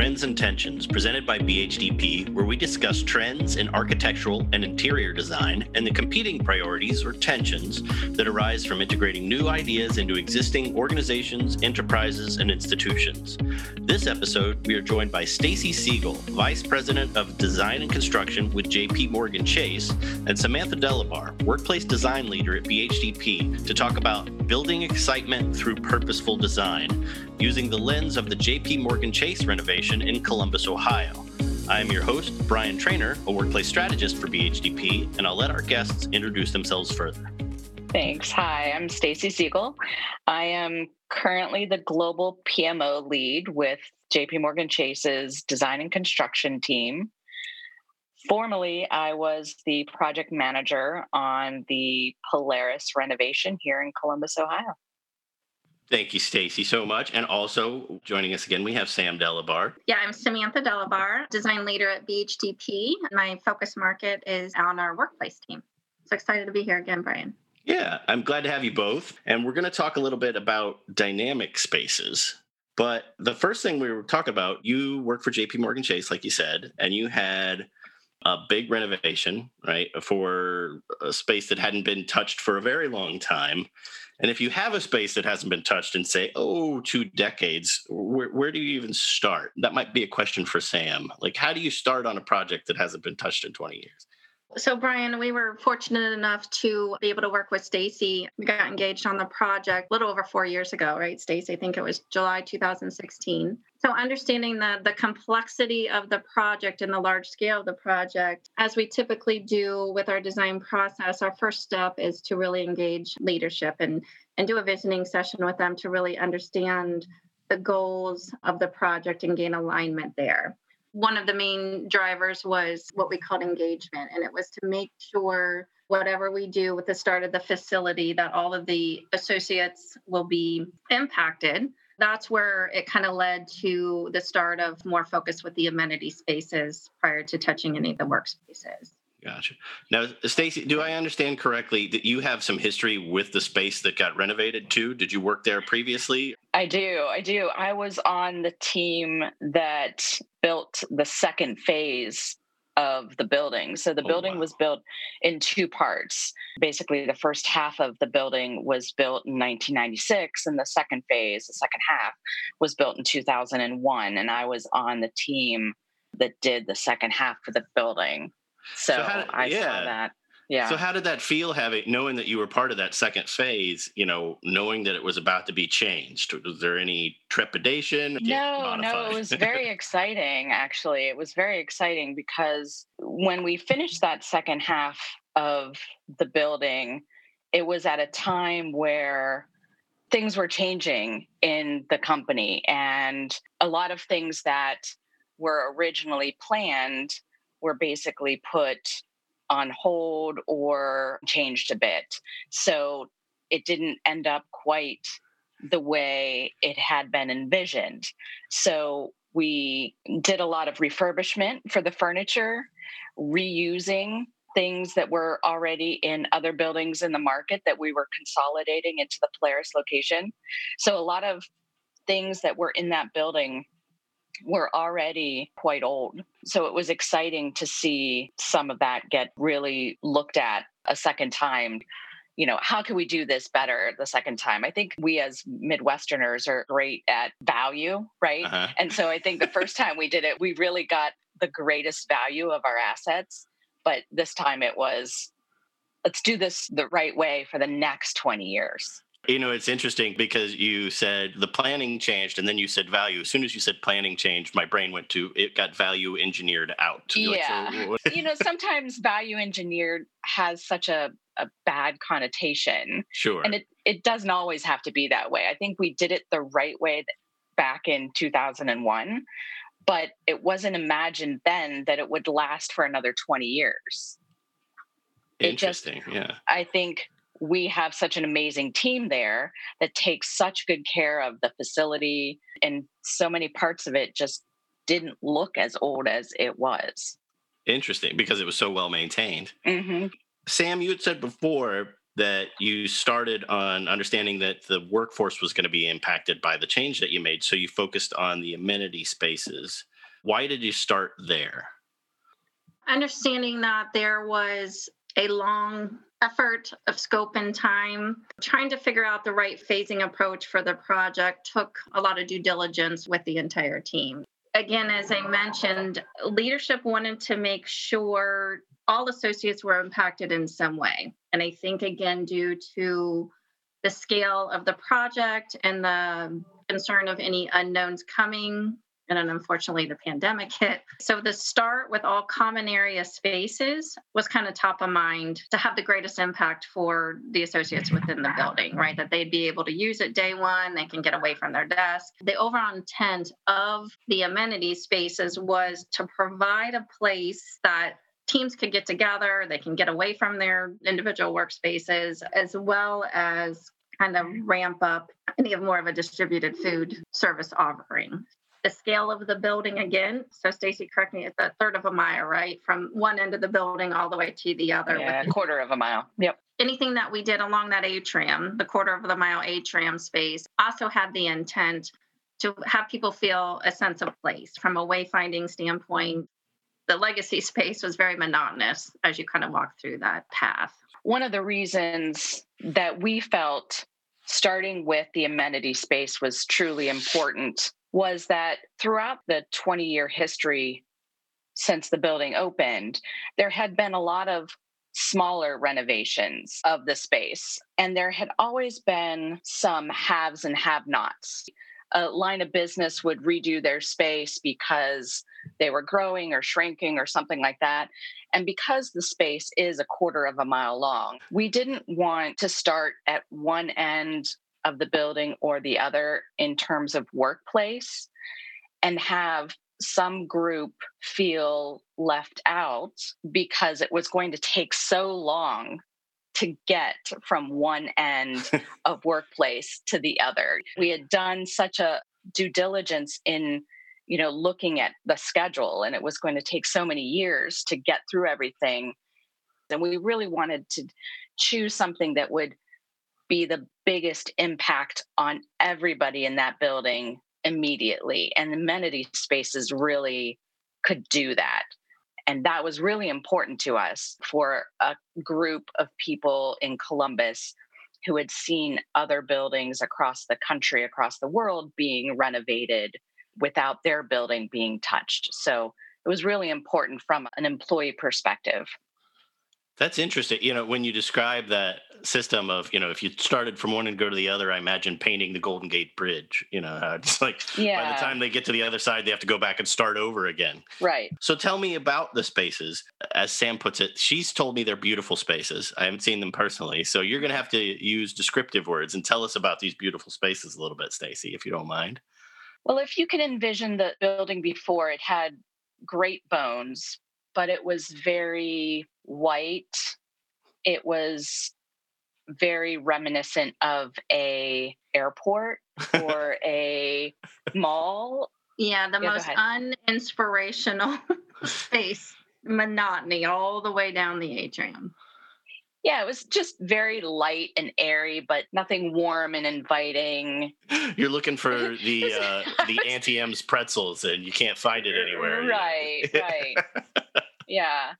Trends and Tensions, presented by BHDP, where we discuss trends in architectural and interior design and the competing priorities or tensions that arise from integrating new ideas into existing organizations, enterprises, and institutions. This episode, we are joined by Stacy Siegel, Vice President of Design and Construction with JP Morgan Chase, and Samantha Delabar, Workplace Design Leader at BHDP, to talk about building excitement through purposeful design using the lens of the JP Morgan Chase renovation in Columbus, Ohio. I am your host, Brian Trainer, a workplace strategist for BHDP, and I'll let our guests introduce themselves further. Thanks. Hi, I'm Stacy Siegel. I am currently the global PMO lead with JP Morgan Chase's design and construction team. Formerly, I was the project manager on the Polaris renovation here in Columbus, Ohio. Thank you, Stacy, so much. And also joining us again, we have Sam Delabar. Yeah, I'm Samantha Delabar, design leader at BHDP. My focus market is on our workplace team. So excited to be here again, Brian. Yeah, I'm glad to have you both. And we're going to talk a little bit about dynamic spaces. But the first thing we were talking about, you work for JP Morgan Chase, like you said, and you had a big renovation, right, for a space that hadn't been touched for a very long time. And if you have a space that hasn't been touched in, say, oh, two decades, where, where do you even start? That might be a question for Sam. Like, how do you start on a project that hasn't been touched in 20 years? So, Brian, we were fortunate enough to be able to work with Stacy. We got engaged on the project a little over four years ago, right, Stacy? I think it was July 2016. So, understanding the, the complexity of the project and the large scale of the project, as we typically do with our design process, our first step is to really engage leadership and, and do a visioning session with them to really understand the goals of the project and gain alignment there one of the main drivers was what we called engagement, and it was to make sure whatever we do with the start of the facility that all of the associates will be impacted. That's where it kind of led to the start of more focus with the amenity spaces prior to touching any of the workspaces. Gotcha. Now, Stacy, do I understand correctly that you have some history with the space that got renovated too? Did you work there previously? I do. I do. I was on the team that built the second phase of the building. So the oh, building wow. was built in two parts. Basically, the first half of the building was built in 1996, and the second phase, the second half, was built in 2001. And I was on the team that did the second half of the building. So, so how, I yeah. saw that. Yeah. So how did that feel having knowing that you were part of that second phase, you know, knowing that it was about to be changed? Was there any trepidation? No, no, it was very exciting actually. It was very exciting because when we finished that second half of the building, it was at a time where things were changing in the company and a lot of things that were originally planned were basically put on hold or changed a bit. So it didn't end up quite the way it had been envisioned. So we did a lot of refurbishment for the furniture, reusing things that were already in other buildings in the market that we were consolidating into the Polaris location. So a lot of things that were in that building were already quite old. So it was exciting to see some of that get really looked at a second time. You know, how can we do this better the second time? I think we as Midwesterners are great at value, right? Uh-huh. And so I think the first time we did it, we really got the greatest value of our assets. But this time it was, let's do this the right way for the next 20 years. You know, it's interesting because you said the planning changed and then you said value. As soon as you said planning changed, my brain went to it got value engineered out. Yeah. Like, so you know, sometimes value engineered has such a, a bad connotation. Sure. And it, it doesn't always have to be that way. I think we did it the right way back in 2001, but it wasn't imagined then that it would last for another 20 years. Interesting. Just, yeah. I think we have such an amazing team there that takes such good care of the facility and so many parts of it just didn't look as old as it was interesting because it was so well maintained mm-hmm. sam you had said before that you started on understanding that the workforce was going to be impacted by the change that you made so you focused on the amenity spaces Why did you start there? Understanding that there was a long effort of scope and time. Trying to figure out the right phasing approach for the project took a lot of due diligence with the entire team. Again, as I mentioned, leadership wanted to make sure all associates were impacted in some way. And I think, again, due to the scale of the project and the concern of any unknowns coming, and then unfortunately the pandemic hit. So the start with all common area spaces was kind of top of mind to have the greatest impact for the associates within the building, right? That they'd be able to use it day one, they can get away from their desk. The overall intent of the amenity spaces was to provide a place that teams could get together, they can get away from their individual workspaces, as well as kind of ramp up any of more of a distributed food service offering. The scale of the building again. So Stacy, correct me, it's a third of a mile, right? From one end of the building all the way to the other. Yeah, a quarter of a mile. Yep. Anything that we did along that atrium, the quarter of the mile atrium space, also had the intent to have people feel a sense of place from a wayfinding standpoint. The legacy space was very monotonous as you kind of walk through that path. One of the reasons that we felt starting with the amenity space was truly important was that throughout the 20 year history since the building opened, there had been a lot of smaller renovations of the space, and there had always been some haves and have nots. A line of business would redo their space because they were growing or shrinking or something like that. And because the space is a quarter of a mile long, we didn't want to start at one end of the building or the other in terms of workplace and have some group feel left out because it was going to take so long to get from one end of workplace to the other. We had done such a due diligence in you know looking at the schedule and it was going to take so many years to get through everything and we really wanted to choose something that would be the biggest impact on everybody in that building immediately and amenity spaces really could do that and that was really important to us for a group of people in Columbus who had seen other buildings across the country, across the world being renovated without their building being touched. So it was really important from an employee perspective. That's interesting. You know, when you describe that system of, you know, if you started from one and go to the other, I imagine painting the Golden Gate Bridge. You know, it's like yeah. by the time they get to the other side, they have to go back and start over again. Right. So tell me about the spaces. As Sam puts it, she's told me they're beautiful spaces. I haven't seen them personally. So you're going to have to use descriptive words and tell us about these beautiful spaces a little bit, Stacy, if you don't mind. Well, if you can envision the building before, it had great bones, but it was very white. It was very reminiscent of a airport or a mall. Yeah, the yeah, most uninspirational space, monotony all the way down the atrium. Yeah, it was just very light and airy, but nothing warm and inviting. You're looking for the uh, the Auntie Anne's pretzels, and you can't find it anywhere. Right, right. Yeah.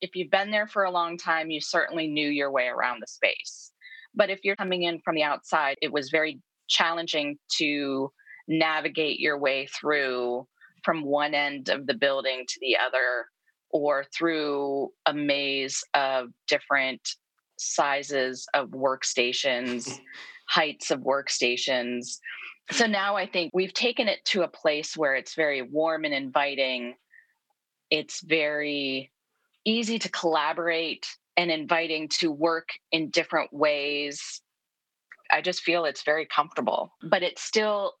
If you've been there for a long time, you certainly knew your way around the space. But if you're coming in from the outside, it was very challenging to navigate your way through from one end of the building to the other or through a maze of different sizes of workstations, heights of workstations. So now I think we've taken it to a place where it's very warm and inviting. It's very easy to collaborate and inviting to work in different ways. I just feel it's very comfortable, but it still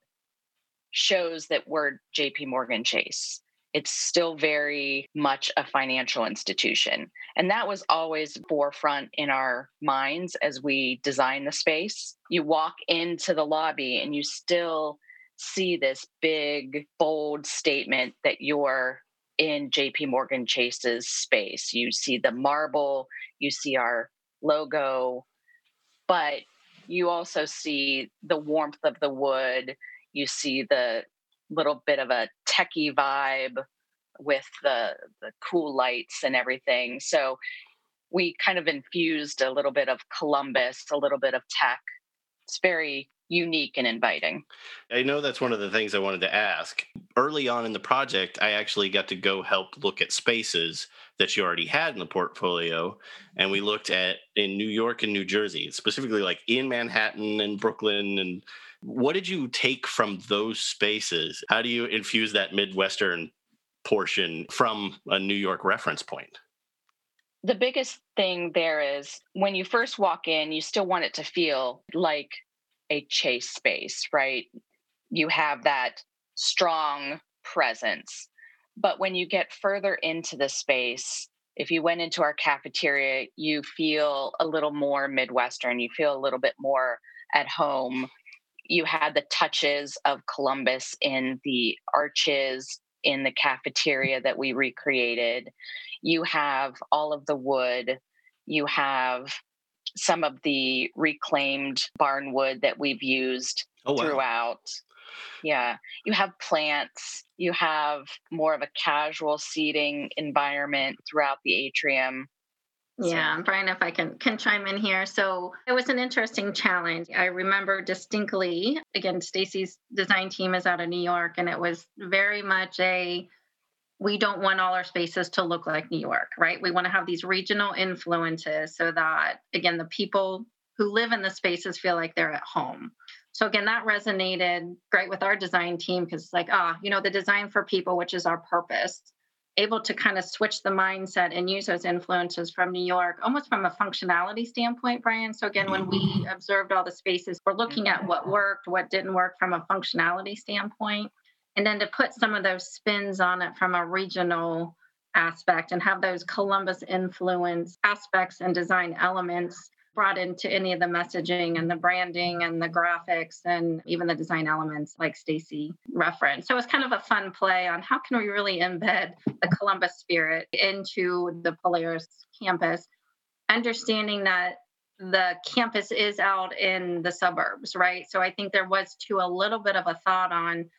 shows that we're JP Morgan Chase it's still very much a financial institution. And that was always forefront in our minds as we design the space. You walk into the lobby and you still see this big, bold statement that you're in JP Morgan Chase's space. You see the marble, you see our logo, but you also see the warmth of the wood, you see the little bit of a techie vibe with the the cool lights and everything. So we kind of infused a little bit of Columbus, a little bit of tech. It's very unique and inviting. I know that's one of the things I wanted to ask. Early on in the project, I actually got to go help look at spaces that you already had in the portfolio. And we looked at in New York and New Jersey, specifically like in Manhattan and Brooklyn. And what did you take from those spaces? How do you infuse that Midwestern portion from a New York reference point? The biggest thing there is when you first walk in, you still want it to feel like a chase space, right? You have that strong presence. But when you get further into the space, if you went into our cafeteria, you feel a little more Midwestern, you feel a little bit more at home. You had the touches of Columbus in the arches in the cafeteria that we recreated. You have all of the wood. You have some of the reclaimed barn wood that we've used oh, wow. throughout. Yeah, you have plants, you have more of a casual seating environment throughout the atrium. Yeah, Brian, if I can can chime in here. So it was an interesting challenge. I remember distinctly, again, Stacy's design team is out of New York, and it was very much a we don't want all our spaces to look like New York, right? We want to have these regional influences so that, again, the people who live in the spaces feel like they're at home. So, again, that resonated great with our design team because it's like, ah, you know, the design for people, which is our purpose, able to kind of switch the mindset and use those influences from New York, almost from a functionality standpoint, Brian. So, again, when we observed all the spaces, we're looking at what worked, what didn't work from a functionality standpoint and then to put some of those spins on it from a regional aspect and have those Columbus influence aspects and design elements brought into any of the messaging and the branding and the graphics and even the design elements like Stacy referenced. So it's kind of a fun play on how can we really embed the Columbus spirit into the Polaris campus, understanding that the campus is out in the suburbs, right? So I think there was too a little bit of a thought on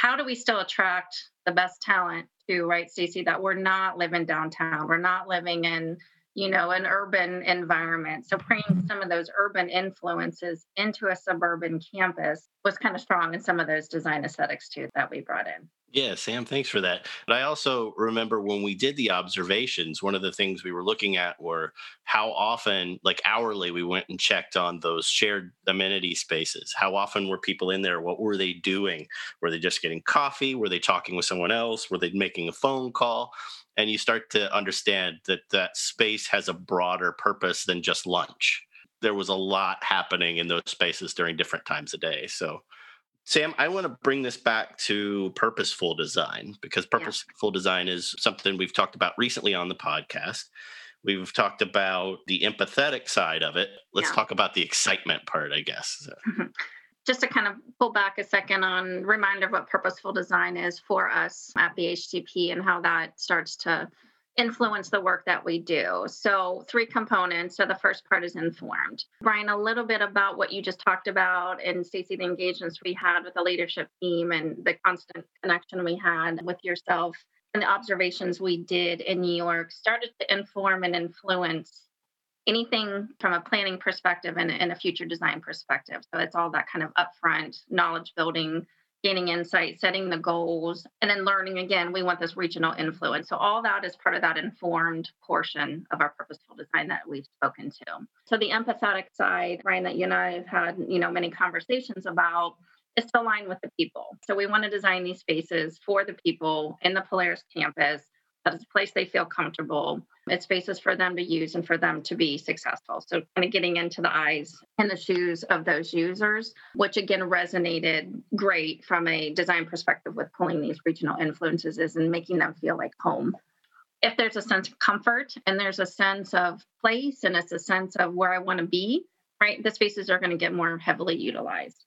how do we still attract the best talent to right stacy that we're not living downtown? We're not living in you know an urban environment so bringing mm-hmm. some of those urban influences into a suburban campus was kind of strong in some of those design aesthetics too that we brought in yeah, Sam, thanks for that. But I also remember when we did the observations, one of the things we were looking at were how often, like hourly, we went and checked on those shared amenity spaces. How often were people in there? What were they doing? Were they just getting coffee? Were they talking with someone else? Were they making a phone call? And you start to understand that that space has a broader purpose than just lunch. There was a lot happening in those spaces during different times of day. So, Sam, I want to bring this back to purposeful design because purposeful yeah. design is something we've talked about recently on the podcast. We've talked about the empathetic side of it. Let's yeah. talk about the excitement part, I guess. Just to kind of pull back a second on reminder of what purposeful design is for us at BHDP and how that starts to influence the work that we do. So, three components. So, the first part is informed. Brian, a little bit about what you just talked about, and Stacey, the engagements we had with the leadership team and the constant connection we had with yourself and the observations we did in New York started to inform and influence anything from a planning perspective and, and a future design perspective. So, it's all that kind of upfront knowledge building gaining insight, setting the goals, and then learning again. We want this regional influence. So, all that is part of that informed portion of our purposeful design that we've spoken to. So, the empathetic side, Brian, that you and I have had, you know, many conversations about is to align with the people. So, we want to design these spaces for the people in the Polaris campus that is a place they feel comfortable. It's spaces for them to use and for them to be successful. So, kind of getting into the eyes and the shoes of those users, which again resonated great from a design perspective with pulling these regional influences and making them feel like home. If there's a sense of comfort and there's a sense of place and it's a sense of where I want to be, right, the spaces are going to get more heavily utilized.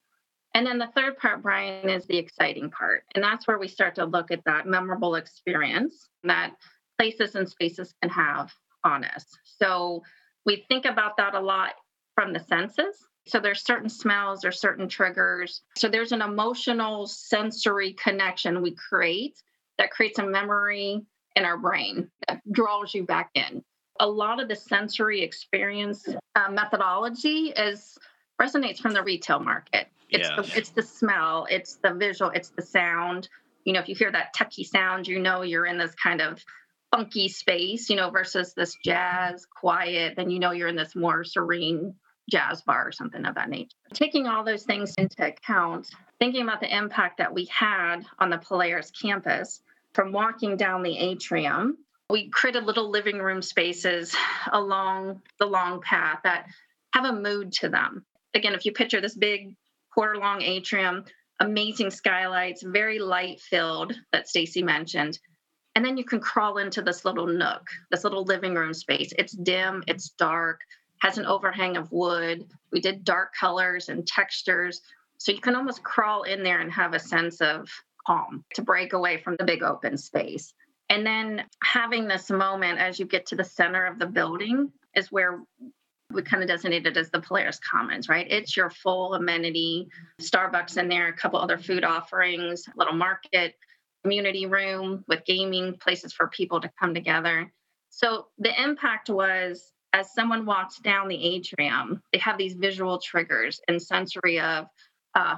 And then the third part, Brian, is the exciting part. And that's where we start to look at that memorable experience that places and spaces can have on us. So we think about that a lot from the senses, So there's certain smells, there's certain triggers. So there's an emotional sensory connection we create that creates a memory in our brain that draws you back in. A lot of the sensory experience uh, methodology is resonates from the retail market. It's yeah. the it's the smell, it's the visual, it's the sound. You know, if you hear that techie sound, you know you're in this kind of funky space, you know, versus this jazz, quiet, then you know you're in this more serene jazz bar or something of that nature. Taking all those things into account, thinking about the impact that we had on the Polaris campus from walking down the atrium, we created little living room spaces along the long path that have a mood to them. Again, if you picture this big quarter long atrium, amazing skylights, very light filled that Stacy mentioned. And then you can crawl into this little nook, this little living room space. It's dim, it's dark, has an overhang of wood. We did dark colors and textures. So you can almost crawl in there and have a sense of calm to break away from the big open space. And then having this moment as you get to the center of the building is where we kind of designated as the Polaris Commons, right? It's your full amenity, Starbucks in there, a couple other food offerings, little market, community room with gaming, places for people to come together. So the impact was as someone walks down the atrium, they have these visual triggers and sensory of, uh,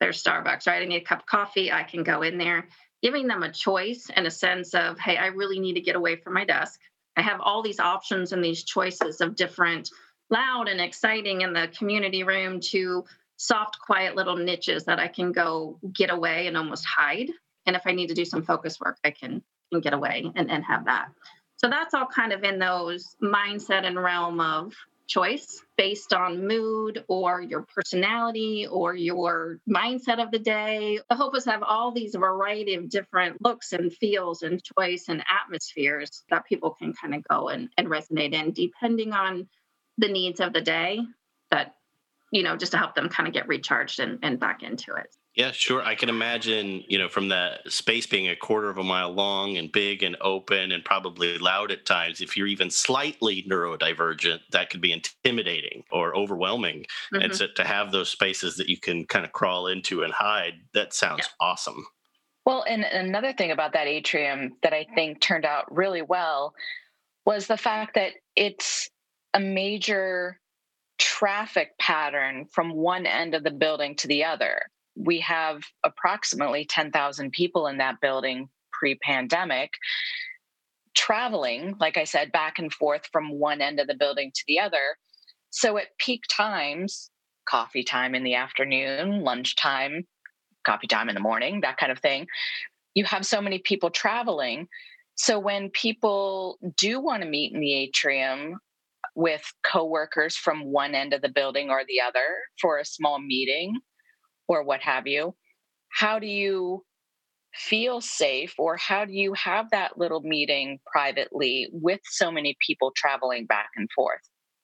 there's Starbucks, right? I need a cup of coffee. I can go in there, giving them a choice and a sense of, hey, I really need to get away from my desk. I have all these options and these choices of different loud and exciting in the community room to soft, quiet little niches that I can go get away and almost hide. And if I need to do some focus work, I can, can get away and, and have that. So that's all kind of in those mindset and realm of choice based on mood or your personality or your mindset of the day. The hope is have all these variety of different looks and feels and choice and atmospheres that people can kind of go and, and resonate in depending on the needs of the day that, you know, just to help them kind of get recharged and, and back into it. Yeah, sure. I can imagine, you know, from that space being a quarter of a mile long and big and open and probably loud at times, if you're even slightly neurodivergent, that could be intimidating or overwhelming. Mm-hmm. And so to have those spaces that you can kind of crawl into and hide, that sounds yeah. awesome. Well, and another thing about that atrium that I think turned out really well was the fact that it's a major traffic pattern from one end of the building to the other we have approximately 10,000 people in that building pre pandemic traveling, like I said, back and forth from one end of the building to the other. So at peak times, coffee time in the afternoon, lunchtime, coffee time in the morning, that kind of thing, you have so many people traveling. So when people do want to meet in the atrium with coworkers from one end of the building or the other for a small meeting, or what have you how do you feel safe or how do you have that little meeting privately with so many people traveling back and forth?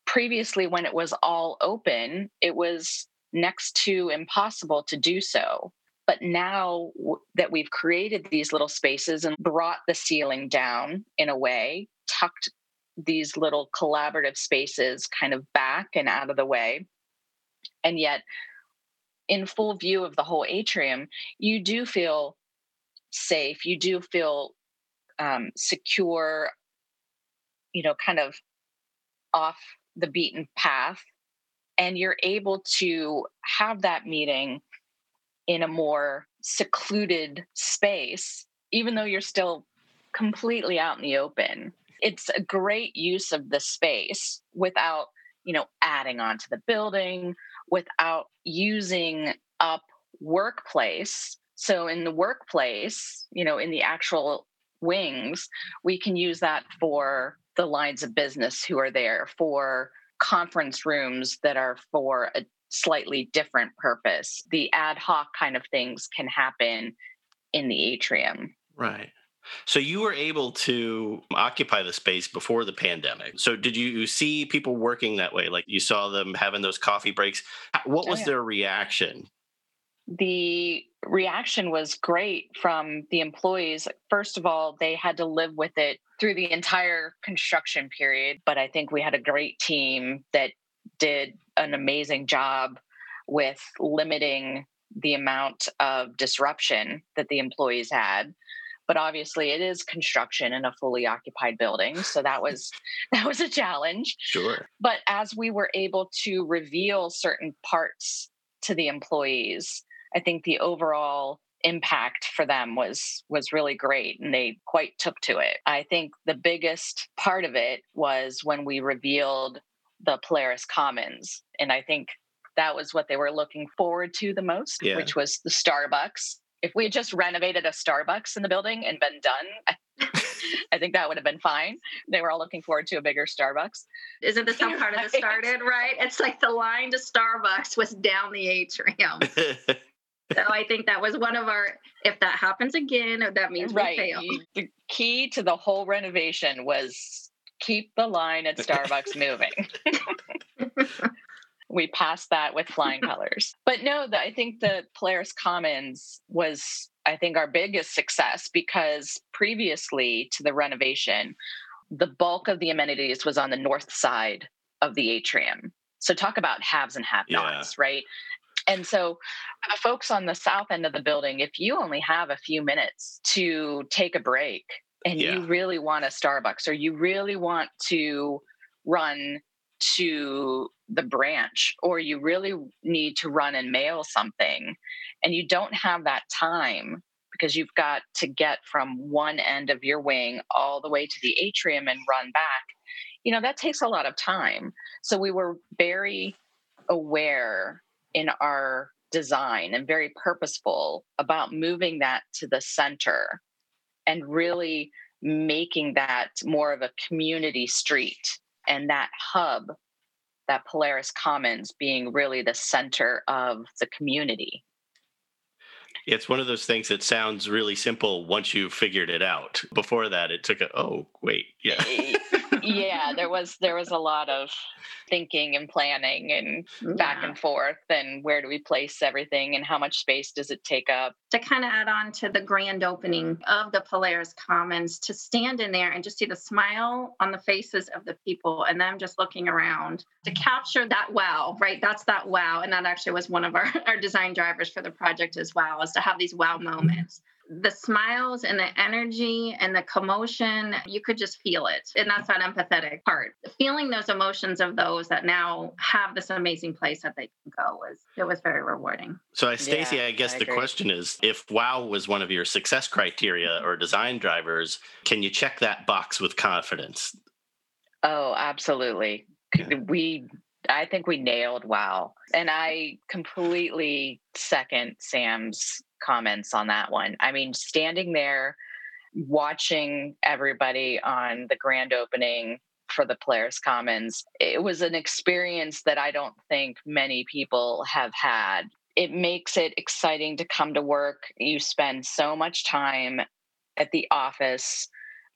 Previously when it was all open it was next to impossible to do so. But now that we've created these little spaces and brought the ceiling down in a way tucked these little collaborative spaces kind of back and out of the way and yet in full view of the whole atrium, you do feel safe. You do feel um, secure, you know, kind of off the beaten path. And you're able to have that meeting in a more secluded space, even though you're still completely out in the open. It's a great use of the space without, you know, adding on to the building without using up workplace. So in the workplace, you know, in the actual wings, we can use that for the lines of business who are there, for conference rooms that are for a slightly different purpose. The ad hoc kind of things can happen in the atrium. Right. So you were able to occupy the space before the pandemic. So did you see people working that way? Like you saw them having those coffee breaks. What oh, was oh, yeah. their reaction? The reaction was great from the employees. First of all, they had to live with it through the entire construction period, but I think we had a great team that did an amazing job with limiting the amount of disruption that the employees had but obviously it is construction in a fully occupied building so that was that was a challenge. Sure. But as we were able to reveal certain parts to the employees i think the overall impact for them was was really great and they quite took to it. I think the biggest part of it was when we revealed the polaris commons and i think that was what they were looking forward to the most Yeah. which was the starbucks if we had just renovated a starbucks in the building and been done i think that would have been fine they were all looking forward to a bigger starbucks Isn't this how part of this started, right? It's like the line to Starbucks was down the atrium. so I think that was one of our, if that happens again, that means we right failed. you- the key to the whole renovation was keep the line at starbucks moving we passed that with flying colors. But no the, i think the polaris commons was i think our biggest success because previously to the renovation the bulk of the amenities was on the north side of the atrium. So talk about haves and have nots right? And so the folks on the south end of the building if you only have a few minutes to take a break and Yeah. you really want a starbucks or you really want to run to the branch or you really need to run and mail something and you don't have that time because you've got to get from one end of your wing all the way to the atrium and run back you know that takes a lot of time. So we were very aware in our design and very purposeful about moving that to the center and really making that more of a community street and that hub that polaris commons being really the center of the community. It's one of those things that sounds really simple once you've figured it out. Before that it took a oh wait yeah yeah there was there was a lot of thinking and planning and back and forth and where do we place everything and how much space does it take up to kind of add on to the grand opening of the Polaris Commons, to stand in there and just see the smile on the faces of the people and them just looking around to capture that wow, right? That's that wow. And that actually was one of our, our design drivers for the project as well, is to have these wow moments. The smiles and the energy and the commotion, you could just feel it. And that's that empathetic part. Feeling those emotions of those that now have this amazing place that they can go was it was very rewarding. So, Stacy, Yeah, I guess I the question is if WOW was one of your success criteria or design drivers, can you check that box with confidence? Oh, absolutely. Yeah. We I think we nailed wow. And I completely second Sam's comments on that one. I mean, standing there watching everybody on the grand opening for the Polaris Commons, it was an experience that I don't think many people have had. It makes it exciting to come to work. You spend so much time at the office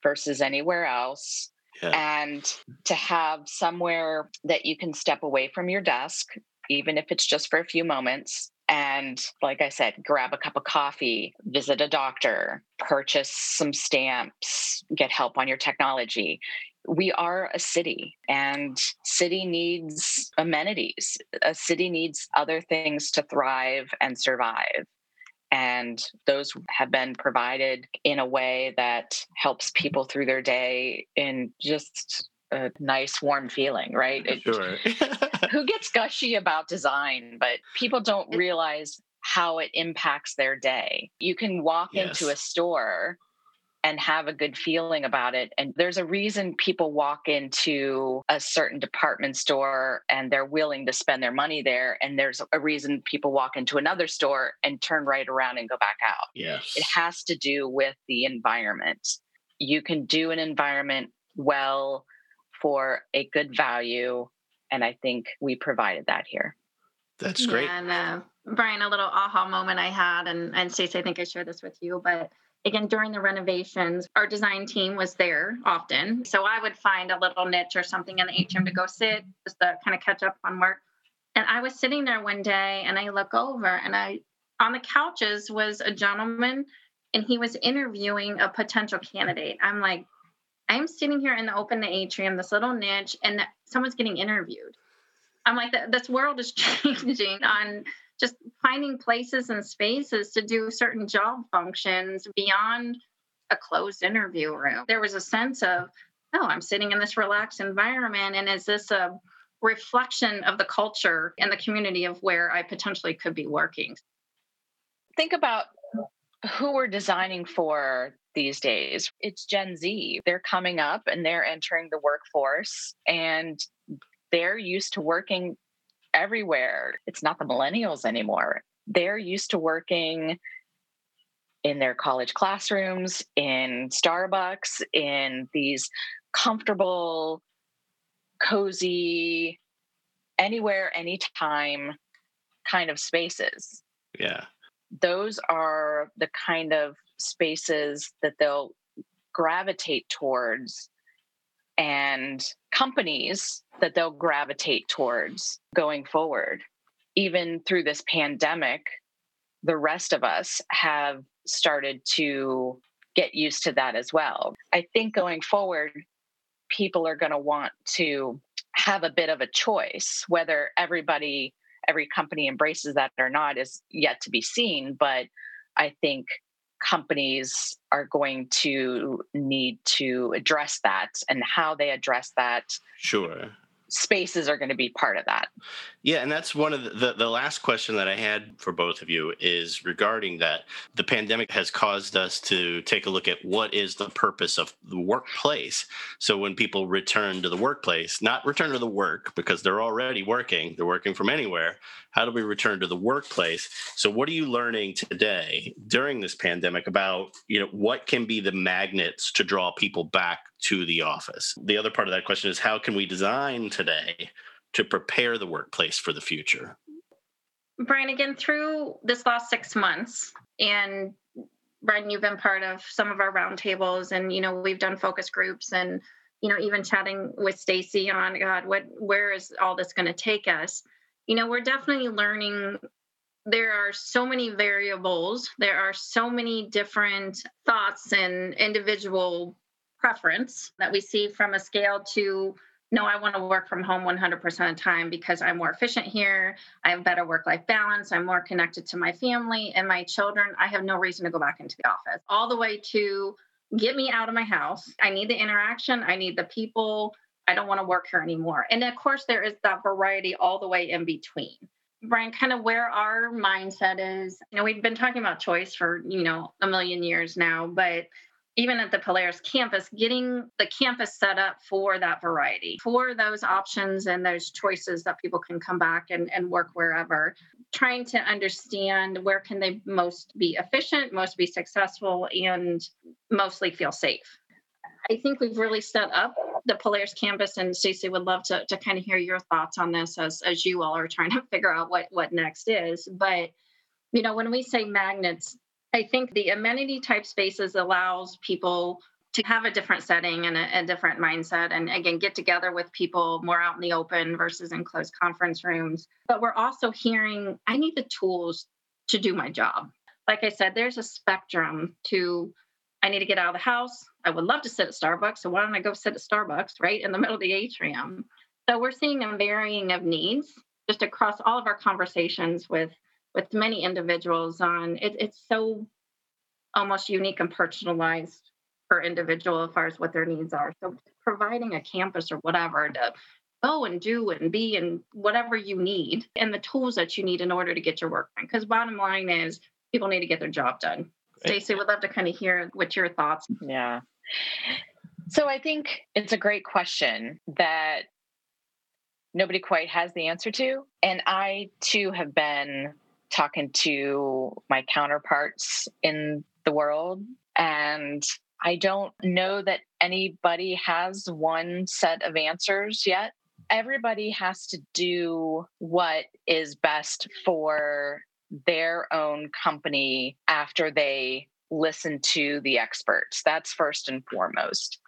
versus anywhere else Yeah. and to have somewhere that you can step away from your desk, even if it's just for a few moments. And like I said, grab a cup of coffee, visit a doctor, purchase some stamps, get help on your technology. We are a city and city needs amenities. A city needs other things to thrive and survive. And those have been provided in a way that helps people through their day in just a nice, warm feeling, right? It- Sure. who gets gushy about design, but people don't realize how it impacts their day. You can walk into a store and have a good feeling about it. And there's a reason people walk into a certain department store and they're willing to spend their money there. And there's a reason people walk into another store and turn right around and go back out. yes. It has to do with the environment. You can do an environment well for a good value. And I think we provided that here. That's great. Yeah, and uh, Brian, a little aha moment I had, and and Stacey, I think I shared this with you, but again during the renovations, our design team was there often, so I would find a little niche or something in the atrium to go sit, just to kind of catch up on work. And I was sitting there one day, and I look over, and I on the couches was a gentleman, and he was interviewing a potential candidate. I'm like, I'm sitting here in the open atrium, this little niche, and someone's getting interviewed I'm like, this world is changing on just finding places and spaces to do certain job functions beyond a closed interview room. There was a sense of, oh, I'm sitting in this relaxed environment. And is this a reflection of the culture and the community of where I potentially could be working? Think about who we're designing for these days. It's Gen Z. They're coming up and they're entering the workforce and they're used to working everywhere. It's not the millennials anymore. They're used to working in their college classrooms, in Starbucks, in these comfortable, cozy, anywhere, anytime kind of spaces. Yeah. Those are the kind of spaces that they'll gravitate towards and companies that they'll gravitate towards going forward. Even through this pandemic, the rest of us have started to get used to that as well. I think going forward, people are going to want to have a bit of a choice. Whether everybody, every company embraces that or not is yet to be seen. But I think companies are going to need to address that and how they address that sure spaces are going to be part of that. Yeah, and that's one of the, the, the last question that I had for both of you is regarding that. The pandemic has caused us to take a look at what is the purpose of the workplace. So when people return to the workplace, not return to the work because they're already working, they're working from anywhere. How do we return to the workplace? So what are you learning today during this pandemic about, you know, what can be the magnets to draw people back to the office? The other part of that question is how can we design today to prepare the workplace for the future? Brian, again, through this last six months, and Brian, you've been part of some of our roundtables, and you know we've done focus groups, and you know even chatting with Stacy on God, what where is all this going to take us? You know, we're definitely learning. There are so many variables. There are so many different thoughts and individual preference that we see from a scale to no, I want to work from home 100% of the time because I'm more efficient here. I have better work life balance. I'm more connected to my family and my children. I have no reason to go back into the office, all the way to get me out of my house. I need the interaction, I need the people. I don't want to work here anymore. And of course, there is that variety all the way in between. Brian, kind of where our mindset is. You know, we've been talking about choice for, you know, a million years now, but even at the Polaris campus, getting the campus set up for that variety, for those options and those choices that people can come back and, and work wherever, trying to understand where can they most be efficient, most be successful, and mostly feel safe. I think we've really set up the Polaris campus, and Stacey would love to, to kind of hear your thoughts on this as, as you all are trying to figure out what, what next is. But, you know, when we say magnets, I think the amenity type spaces allows people to have a different setting and a, a, different mindset and again get together with people more out in the open versus in closed conference rooms. But we're also hearing i need the tools to do my job. Like i said there's a spectrum to i need to get out of the house. I would love to sit at starbucks so why don't i go sit at starbucks right in the middle of the atrium? So we're seeing a varying of needs just across all of our conversations with with many individuals on it, it's so almost unique and personalized per individual as far as what their needs are. So providing a campus or whatever to go and do and be and whatever you need and the tools that you need in order to get your work done. Because bottom line is people need to get their job done. Stacy, would love to kind of hear what your thoughts. Yeah. So I think it's a great question that nobody quite has the answer to. And I too have been talking to my counterparts in the world. And I don't know that anybody has one set of answers yet. Everybody has to do what is best for their own company after they listen to the experts. That's first and foremost.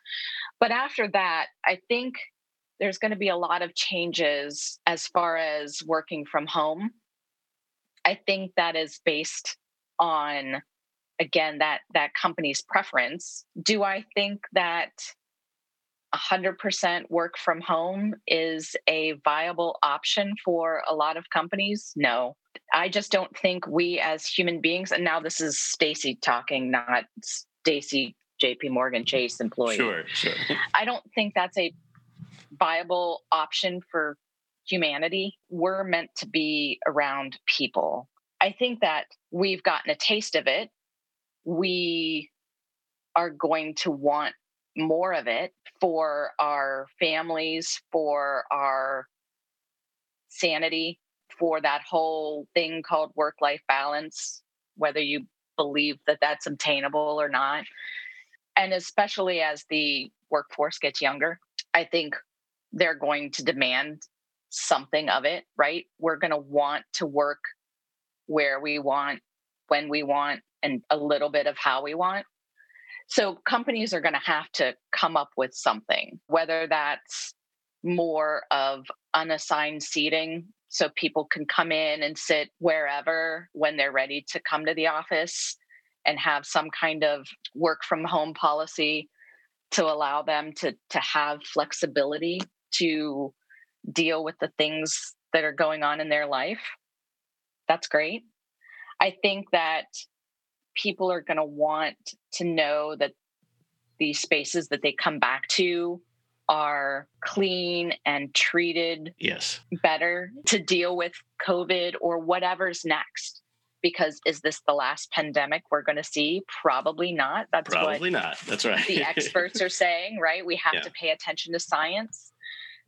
But after that, I think there's going to be a lot of changes as far as working from home I think that is based on again that that company's preference. Do I think that 100% work from home is a viable option for a lot of companies? No. I just don't think we as human beings, and now this is Stacy talking, not Stacy JP Morgan Chase employee. Sure, sure. I don't think that's a viable option for humanity. We're meant to be around people. I think that we've gotten a taste of it. We are going to want more of it for our families, for our sanity, for that whole thing called work life balance, whether you believe that that's obtainable or not. And especially as the workforce gets younger, I think they're going to demand something of it, right? We're going to want to work where we want, when we want, and a little bit of how we want. So companies are going to have to come up with something, whether that's more of unassigned seating so people can come in and sit wherever when they're ready to come to the office and have some kind of work from home policy to allow them to to have flexibility to deal with the things that are going on in their life that's great. I think that people are going to want to know that these spaces that they come back to are clean and treated yes. better to deal with covid or whatever's next. Because is this the last pandemic we're going to see? Probably not. That's probably not. That's right. the experts are saying right? We have yeah. to pay attention to science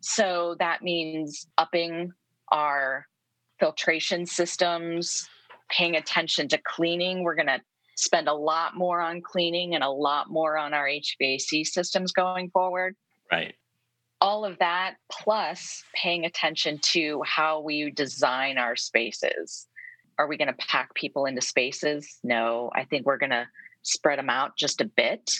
so that means upping our filtration systems paying attention to cleaning we're going to spend a lot more on cleaning and a lot more on our HVAC systems going forward. Right. All of that, plus paying attention to how we design our spaces. Are we going to pack people into spaces? No, I think we're going to spread them out just a bit.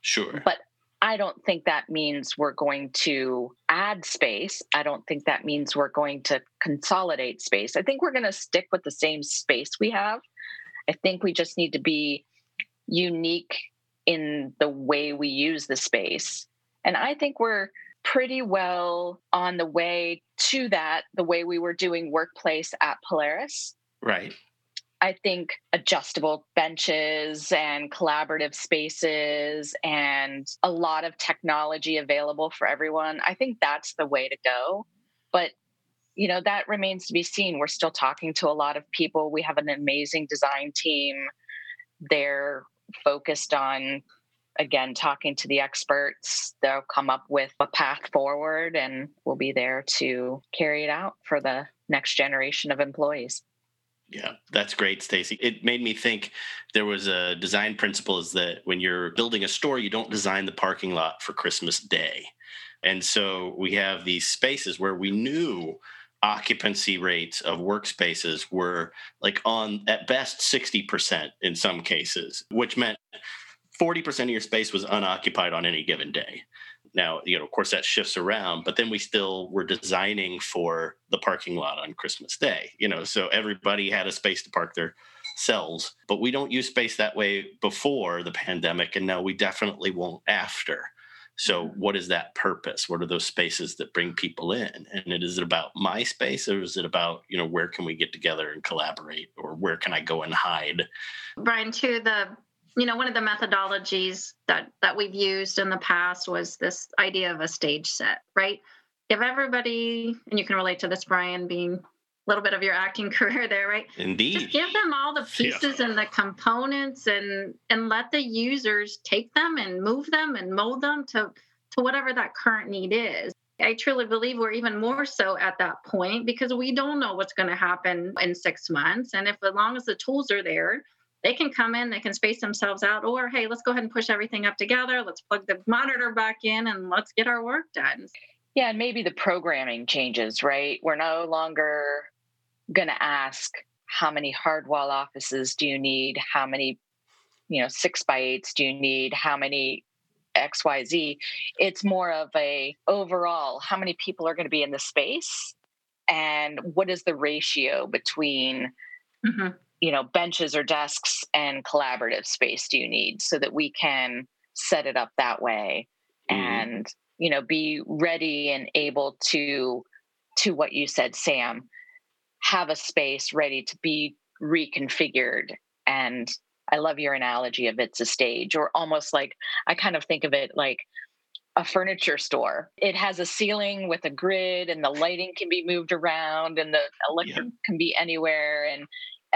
Sure. But I don't think that means we're going to add space. I don't think that means we're going to consolidate space. I think we're going to stick with the same space we have I think we just need to be unique in the way we use the space. And I think we're pretty well on the way to that, the way we were doing workplace at Polaris. Right. I think adjustable benches and collaborative spaces and a lot of technology available for everyone. I think that's the way to go. But you know that remains to be seen we're still talking to a lot of people we have an amazing design team they're focused on again talking to the experts they'll come up with a path forward and we'll be there to carry it out for the next generation of employees yeah, that's great, Stacy. It made me think there was a design principle is that when you're building a store, you don't design the parking lot for Christmas Day. And so we have these spaces where we knew occupancy rates of workspaces were like on at best 60% in some cases, which meant 40% of your space was unoccupied on any given day. Now, you know, of course, that shifts around, but then we still were designing for the parking lot on Christmas Day, you know, so everybody had a space to park their cells, but we don't use space that way before the pandemic, and now we definitely won't after. So, mm-hmm. what is that purpose? What are those spaces that bring people in? And it, is it about my space, or is it about you know where can we get together and collaborate, or where can I go and hide? Brian, to the you know one of the methodologies that that we've used in the past was this idea of a stage set, right? Give everybody, and you can relate to this, Brian, being a little bit of your acting career there, right? Indeed. Just give them all the pieces yeah. and the components and and let the users take them and move them and mold them to to whatever that current need is. I truly believe we're even more so at that point because we don't know what's going to happen in 6 months and if as long as the tools are there, they can come in, they can space themselves out or hey, let's go ahead and push everything up together, let's plug the monitor back in and let's get our work done. Yeah, and maybe the programming changes, right? We're no longer going to ask how many hard wall offices do you need how many you know six by eights do you need how many xyz it's more of a overall how many people are going to be in the space and what is the ratio between mm-hmm. You know benches or desks and collaborative space do you need so that we can set it up that way mm-hmm. and you know be ready and able to to what you said sam have a space ready to be reconfigured and i love your analogy of it's a stage or almost like i kind of think of it like a furniture store. It has a ceiling with a grid, and the lighting can be moved around, and the electric yeah. can be anywhere, and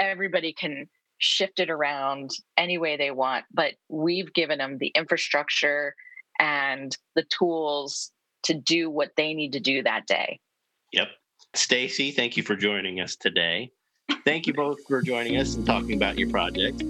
everybody can shift it around any way they want. But we've given them the infrastructure and the tools to do what they need to do that day. Yep. Stacy, thank you for joining us today. Thank you both for joining us and talking about your project.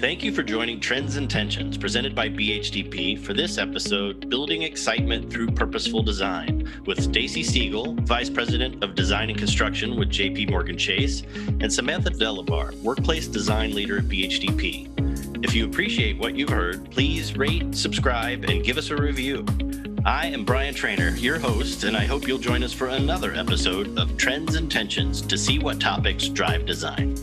Thank you for joining Trends and Tensions, presented by BHDP, for this episode, Building Excitement Through Purposeful Design, with Stacy Siegel, Vice President of Design and Construction with JP Morgan Chase, and Samantha Delabar, Workplace Design Leader at BHDP. If you appreciate what you've heard, please rate, subscribe, and give us a review. I am Brian Trainer, your host, and I hope you'll join us for another episode of Trends and Tensions to see what topics drive design.